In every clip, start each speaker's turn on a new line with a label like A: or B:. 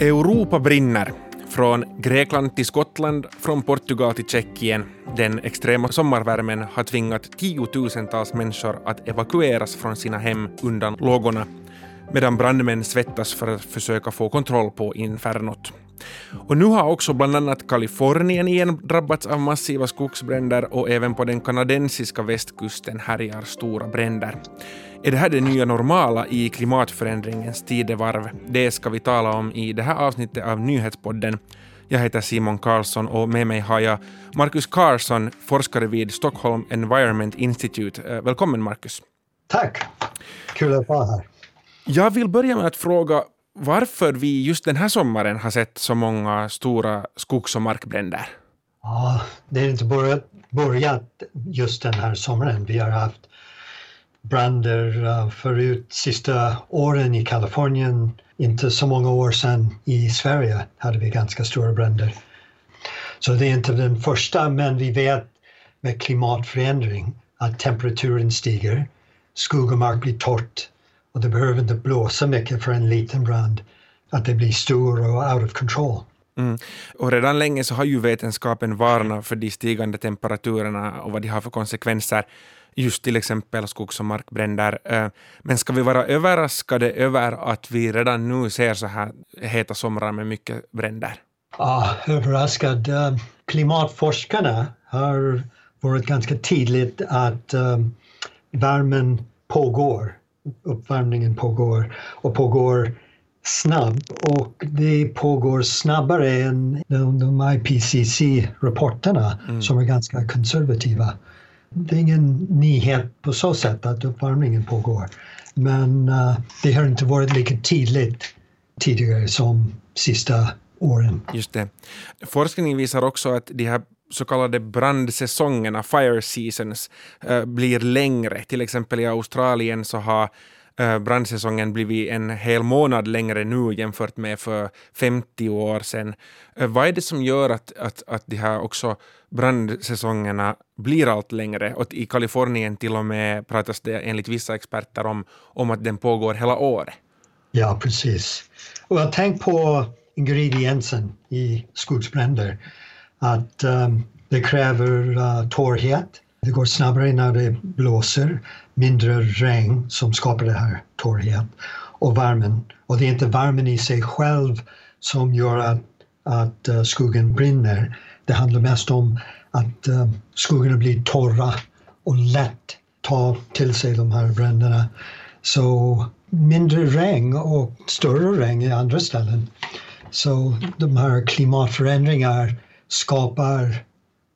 A: Europa brinner. Från Grekland till Skottland, från Portugal till Tjeckien. Den extrema sommarvärmen har tvingat tiotusentals människor att evakueras från sina hem undan lågorna, medan brandmän svettas för att försöka få kontroll på infernot. Och nu har också bland annat Kalifornien igen drabbats av massiva skogsbränder och även på den kanadensiska västkusten härjar stora bränder. Är det här det nya normala i klimatförändringens tidevarv? Det ska vi tala om i det här avsnittet av Nyhetspodden. Jag heter Simon Karlsson och med mig har jag Marcus Carlsson, forskare vid Stockholm Environment Institute. Eh, välkommen Marcus.
B: Tack, kul att vara här.
A: Jag vill börja med att fråga varför vi just den här sommaren har sett så många stora skogs och markbränder.
B: Ja, det har inte börjat just den här sommaren. Vi har haft bränder eh, förut sista åren i Kalifornien. Inte så många år sedan i Sverige hade vi ganska stora bränder. Så det är inte den första, men vi vet med klimatförändring att temperaturen stiger, skog och mark blir torrt och det behöver inte blåsa mycket för en liten brand att det blir stor och out of control.
A: Mm. Och redan länge så har ju vetenskapen varnat för de stigande temperaturerna och vad de har för konsekvenser just till exempel skogs och markbränder. Eh, men ska vi vara överraskade över att vi redan nu ser så här heta somrar med mycket bränder?
B: Ja, överraskad. Eh, klimatforskarna har varit ganska tydligt att um, värmen pågår, uppvärmningen pågår och pågår snabbt och det pågår snabbare än de, de IPCC-rapporterna mm. som är ganska konservativa det är ingen nyhet på så sätt att uppvärmningen pågår. Men uh, det har inte varit lika tydligt tidigare som sista åren.
A: Just det. Forskningen visar också att de här så kallade brandsäsongerna, fire seasons, eh, blir längre. Till exempel i Australien så har eh, brandsäsongen blivit en hel månad längre nu jämfört med för 50 år sedan. Eh, vad är det som gör att, att, att de här också brandsäsongerna blir allt längre och i Kalifornien till och med pratas det enligt vissa experter om, om att den pågår hela året.
B: Ja, precis. Och jag tänk på ingrediensen i skogsbränder. Att um, det kräver uh, torrhet. Det går snabbare när det blåser. Mindre regn som skapar det här torrhet. Och värmen. Och det är inte värmen i sig själv som gör att, att uh, skogen brinner det handlar mest om att eh, uh, skogarna blir torra och lätt tar till sig de här bränderna. Så mindre regn och större regn i andra ställen. Så de här klimatförändringarna skapar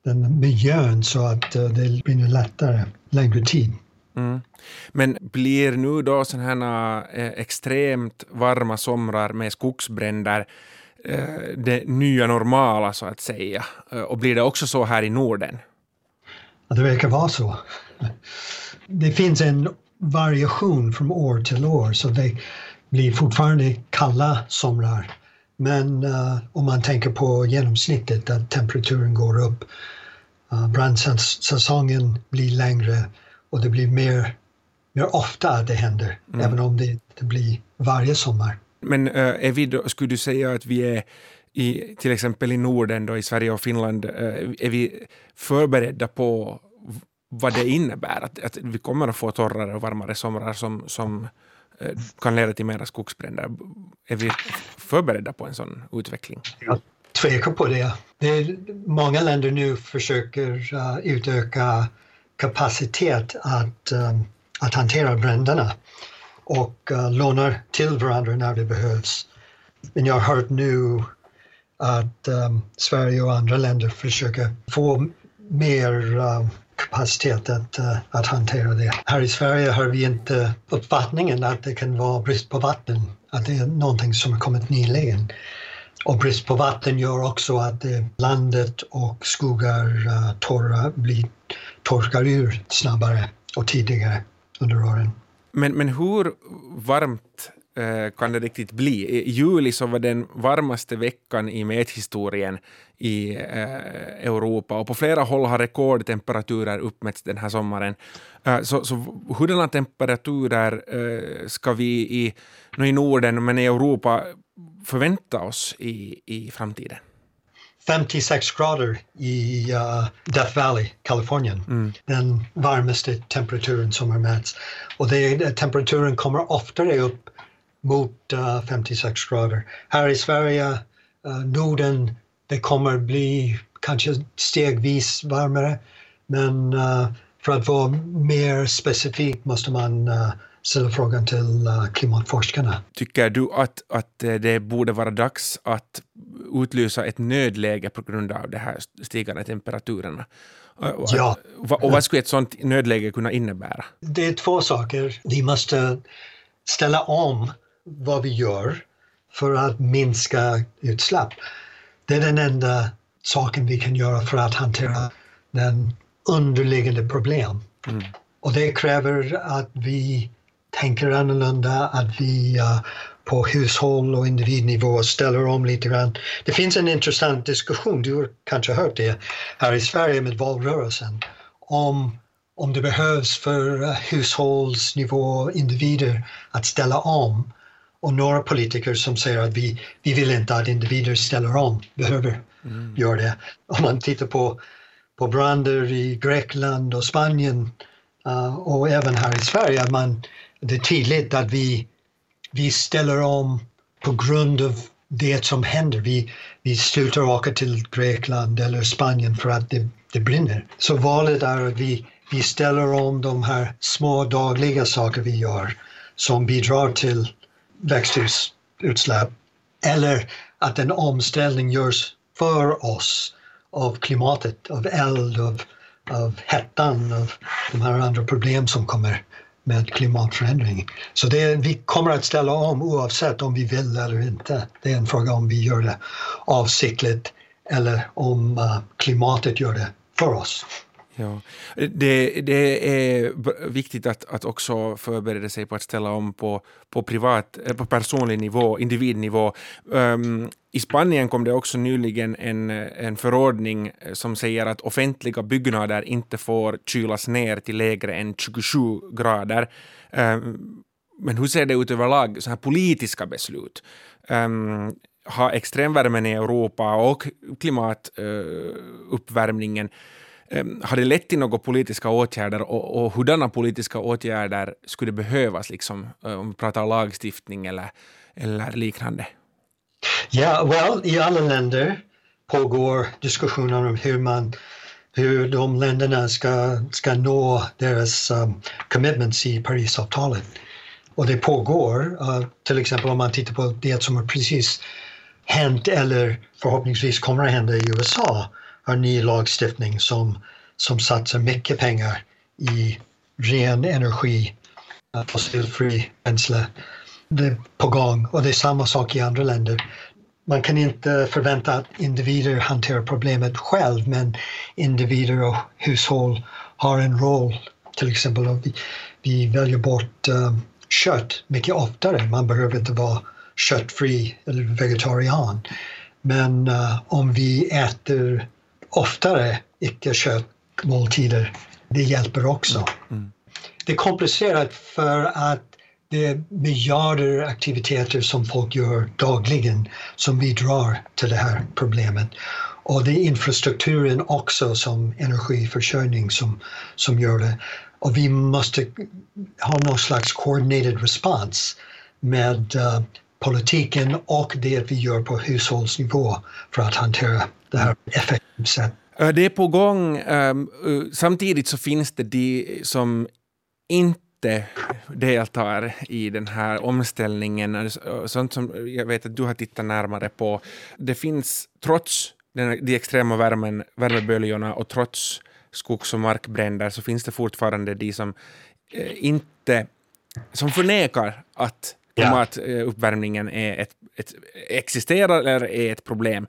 B: den miljön så att uh, det blir lättare längre tid. Mm.
A: Men blir nu då sådana här eh, extremt varma somrar med skogsbränder Eh, det nya normala så att säga? Eh, och blir det också så här i Norden?
B: Ja, det verkar vara så. Det finns en variation från år till år så det blir fortfarande kalla somrar. Men uh, om man tänker på genomsnittet att temperaturen går upp, uh, brandsäsongen blir längre och det blir mer, mer ofta det händer, mm. även om det inte blir varje sommar.
A: Men äh, är vi då, skulle du säga att vi är i, till exempel i Norden, då, i Sverige och Finland, är vi förberedda på vad det innebär? Att, att vi kommer att få torrare och varmare somrar som, som Eh, kan leda till mera skogsbränder. Är vi förberedda på en sån utveckling?
B: Jag tvekar på det. det är, många länder nu försöker uh, utöka kapacitet att, um, att hantera bränderna och uh, lånar till varandra när det behövs. Men jag har hört nu att um, Sverige och andra länder försöker få mer uh, kapacitet att, uh, att hantera det. Här i Sverige har vi inte uppfattningen att det kan vara brist på vatten, att det är någonting som har kommit nyligen. Och brist på vatten gör också att eh, landet och skogar uh, torra, blir, torkar ur snabbare och tidigare under åren.
A: Men, men hur varmt kan det riktigt bli. I juli så var den varmaste veckan i mäthistorien i eh, Europa och på flera håll har rekordtemperaturer uppmätts den här sommaren. Eh, så, så hurdana temperaturer eh, ska vi i, i Norden men i Europa förvänta oss i, i framtiden?
B: 56 grader i uh, Death Valley, Kalifornien. Mm. Den varmaste temperaturen som har mätts. Och det, temperaturen kommer oftare upp mot uh, 56 grader. Här i Sverige, uh, Norden, det kommer bli kanske stegvis varmare. Men uh, för att vara mer specifik måste man ställa frågan till klimatforskarna.
A: Tycker du att, att det borde vara dags att utlysa ett nödläge på grund av de här stigande temperaturerna?
B: Ja.
A: Och vad skulle ett sådant nödläge kunna innebära?
B: Det är två saker. Vi måste ställa om vad vi gör för att minska utsläpp. Det är den enda saken vi kan göra för att hantera den underliggande problem. Mm. Och det kräver att vi tänker annorlunda, att vi uh, på hushåll och individnivå ställer om lite grann. Det finns en intressant diskussion, du har kanske hört det, här i Sverige med valrörelsen om om det behövs för uh, hushållsnivå, individer att ställa om och några politiker som säger att vi, vi vill inte att individer ställer om, behöver mm. göra det. Om man tittar på, på bränder i Grekland och Spanien uh, och även här i Sverige, man, det är tydligt att vi, vi ställer om på grund av det som händer. Vi, vi slutar åka till Grekland eller Spanien för att det, det brinner. Så valet är att vi, vi ställer om de här små dagliga saker vi gör som bidrar till växthusutsläpp eller att en omställning görs för oss av klimatet, av eld, av, av hettan, av de här andra problem som kommer med klimatförändring. Så det, vi kommer att ställa om oavsett om vi vill eller inte. Det är en fråga om vi gör det avsiktligt eller om uh, klimatet gör det för oss.
A: Ja. Det, det är viktigt att, att också förbereda sig på att ställa om på, på, privat, eh, på personlig nivå, individnivå. Um, I Spanien kom det också nyligen en, en förordning eh, som säger att offentliga byggnader inte får kylas ner till lägre än 27 grader. Um, men hur ser det ut överlag, så här politiska beslut? Ehm, um, har extremvärmen i Europa och klimatuppvärmningen eh, uh, Ehm, har det lett till några politiska åtgärder och, och hurdana politiska åtgärder skulle behövas, liksom, eh, om vi pratar lagstiftning eller, eller liknande?
B: Ja, well, i alla länder pågår diskussioner om hur man hur de länderna ska, ska nå deras um, commitments i Parisavtalet. Och det pågår, uh, till exempel om man tittar på det som har precis hänt eller förhoppningsvis kommer att hända i USA har ny lagstiftning som, som satsar mycket pengar i ren energi, eh, fossilfri bränsle. Det är på gång och det är samma sak i andra länder. Man kan inte förvänta att individer hanterar problemet själv men individer och hushåll har en roll. Till exempel vi, vi väljer bort um, kött mycket oftare. Man behöver inte vara köttfri eller vegetarian. Men uh, om vi äter oftare icke-köttmåltider, det hjälper också. Mm. Det är komplicerat för att det är miljarder aktiviteter som folk gör dagligen som bidrar till det här problemet. Och det är infrastrukturen också som energiförsörjning som, som gör det. Och vi måste ha någon slags coordinated response med uh, politiken och det vi gör på hushållsnivå för att hantera det här effektivt sätt.
A: Det är på gång. Ehm, samtidigt så finns det de som inte deltar i den här omställningen. Sånt som jag vet att du har tittat närmare på. Det finns, trots den, de extrema värmen, värmeböljorna och trots skogs och markbränder, så finns det fortfarande de som eh, inte som förnekar att klimatuppvärmningen är ett, ett, existerar eller är ett problem.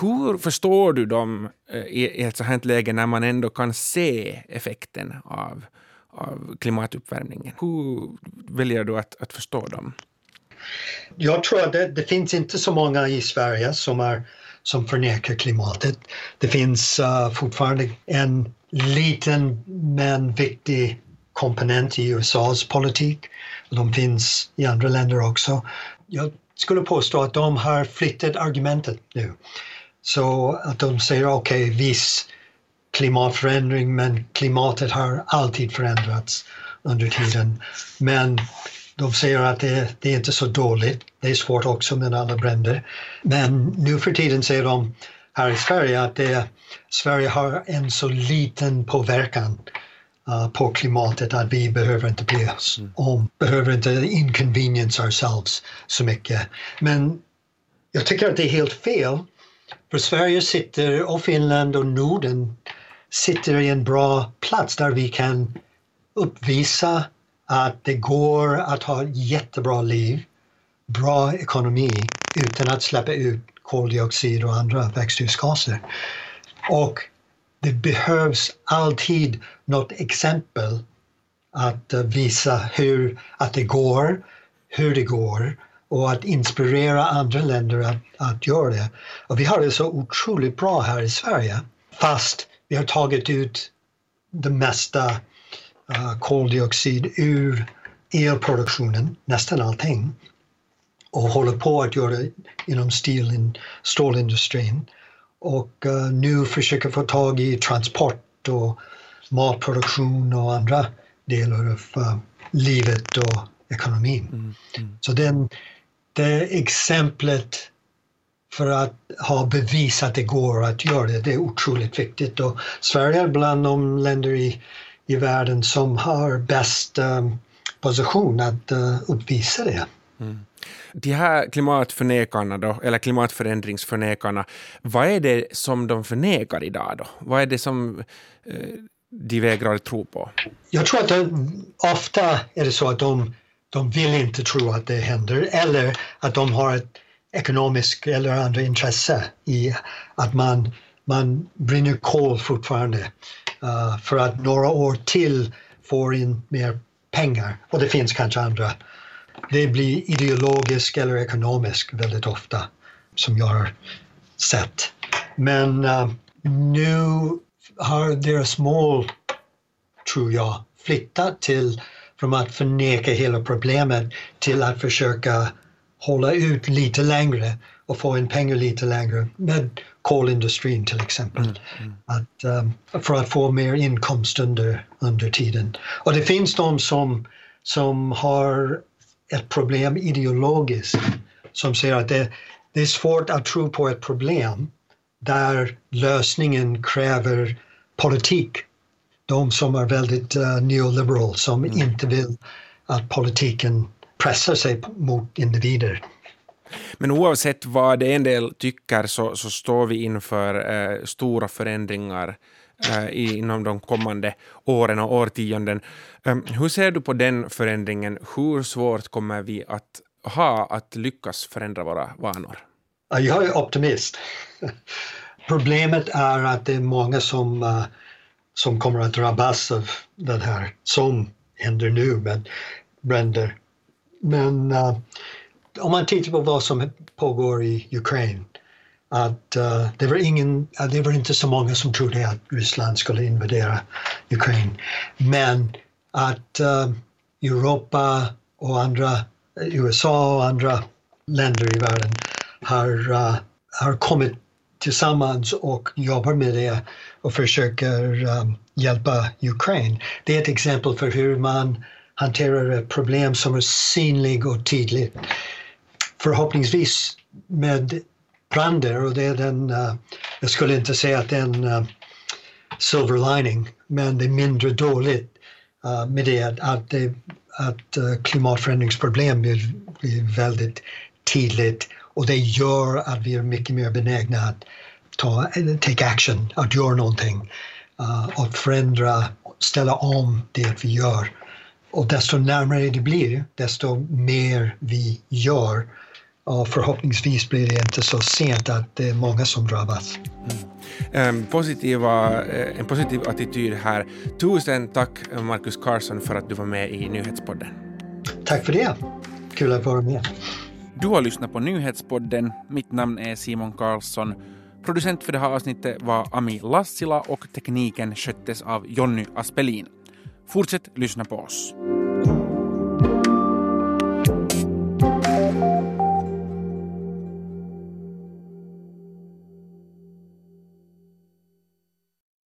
A: Hur förstår du dem eh, i ett sådant läge när man ändå kan se effekten av, av klimatuppvärmningen? Hur väljer du att, att förstå dem?
B: Jag tror att det, det, finns inte så många i Sverige som, är, som förnekar klimatet. Det finns uh, fortfarande en liten men viktig komponent i USAs politik. De finns i andra länder också. Jag skulle påstå att de har flyttat argumentet nu. Så att de säger okej, okay, viss klimatförändring men klimatet har alltid förändrats under tiden. Men de säger att det, det, är inte så dåligt. Det är svårt också med alla bränder. Men nu för tiden säger de här i Sverige att det, Sverige har en så liten påverkan uh, på klimatet att vi behöver inte bry oss mm. om, behöver inte inconvenience ourselves så mycket. Men jag tycker att det är helt fel. För Sverige sitter, och Finland och Norden sitter i en bra plats där vi kan uppvisa att det går att ha ett jättebra liv, bra ekonomi utan att släppa ut koldioxid och andra växthusgaser. Och det behövs alltid något exempel att eh, visa hur att det går, hur det går och att inspirera andra länder att, att göra det. Och vi har det så otroligt bra här i Sverige fast vi har tagit ut det mesta uh, koldioxid ur elproduktionen, nästan allting och håller på att göra det inom stålindustrin och uh, nu försöker få tag i transport och matproduktion och andra delar av uh, livet och ekonomin. Mm, mm. Så den, det exemplet för att ha bevis att det går att göra det, det är otroligt viktigt. Och Sverige är bland de länder i, i världen som har bäst um, position att uh, uppvisa det. Mm.
A: De här klimatförnekarna då, eller klimatförändringsförnekarna, vad är det som de förnekar idag då? Vad är det som eh, de vägrar tro på?
B: Jag tror att de, ofta är det så att de, de vill inte tro att det händer eller att de har ett ekonomiskt eller andra intresse i att man, man brinner kol fortfarande uh, för att några år till få in mer pengar. Och det finns kanske andra det blir ideologisk eller ekonomisk väldigt ofta som jag har sett. Men uh, nu har deras mål, tror jag, flyttat till från att förneka hela problemet till att försöka hålla ut lite längre och få in pengar lite längre med kolindustrin till exempel. Mm, mm. Att, um, för att få mer inkomst under, under tiden. Och det finns de som, som har ett problem ideologiskt som säger att det, det är svårt att tro på ett problem där lösningen kräver politik. De som är väldigt uh, neoliberal, som mm. inte vill att politiken pressar sig mot individer.
A: Men oavsett vad en del tycker så, så står vi inför eh, stora förändringar Eh, inom de kommande åren och årtionden. Um, hur ser du på den förändringen? Hur svårt kommer vi att ha att lyckas förändra våra vanor?
B: Jag är optimist. Problemet är att det är många som, uh, som kommer att drabbas av det här som händer nu med bränder. Men uh, om man tittar på vad som pågår i Ukraina att uh, det, var ingen, uh, det var inte så många som trodde att Ryssland skulle invadera Ukraina. Men att uh, Europa och andra, eh, USA och andra länder i världen har, uh, har kommit tillsammans och jobbar med det och försöker um, hjälpa Ukraina. Det är ett exempel för hur man hanterar ett problem som är synligt och tydligt. Förhoppningsvis med brander och det är den, uh, jag skulle inte säga att det är en uh, silver lining, men det är mindre dåligt uh, med det att, det, att uh, klimatförändringsproblem blir, blir väldigt tydligt och det gör att vi är mycket mer benägna att ta take action, att göra någonting uh, förändra, ställa om det vi gör. Och desto närmare det blir, desto mer vi gör och förhoppningsvis blir det inte så sent att det är många som drabbas.
A: Mm. Positiva, eh, en positiv attityd här. Tusen tack Marcus Carson för att du var med i Nyhetspodden.
B: Tack för det. Kul att vara med.
A: Du har lyssnat på Nyhetspodden. Mitt namn är Simon Karlsson. Producent för det här avsnittet var Ami Lassila och tekniken sköttes av Jonny Aspelin. Fortsätt lyssna på oss.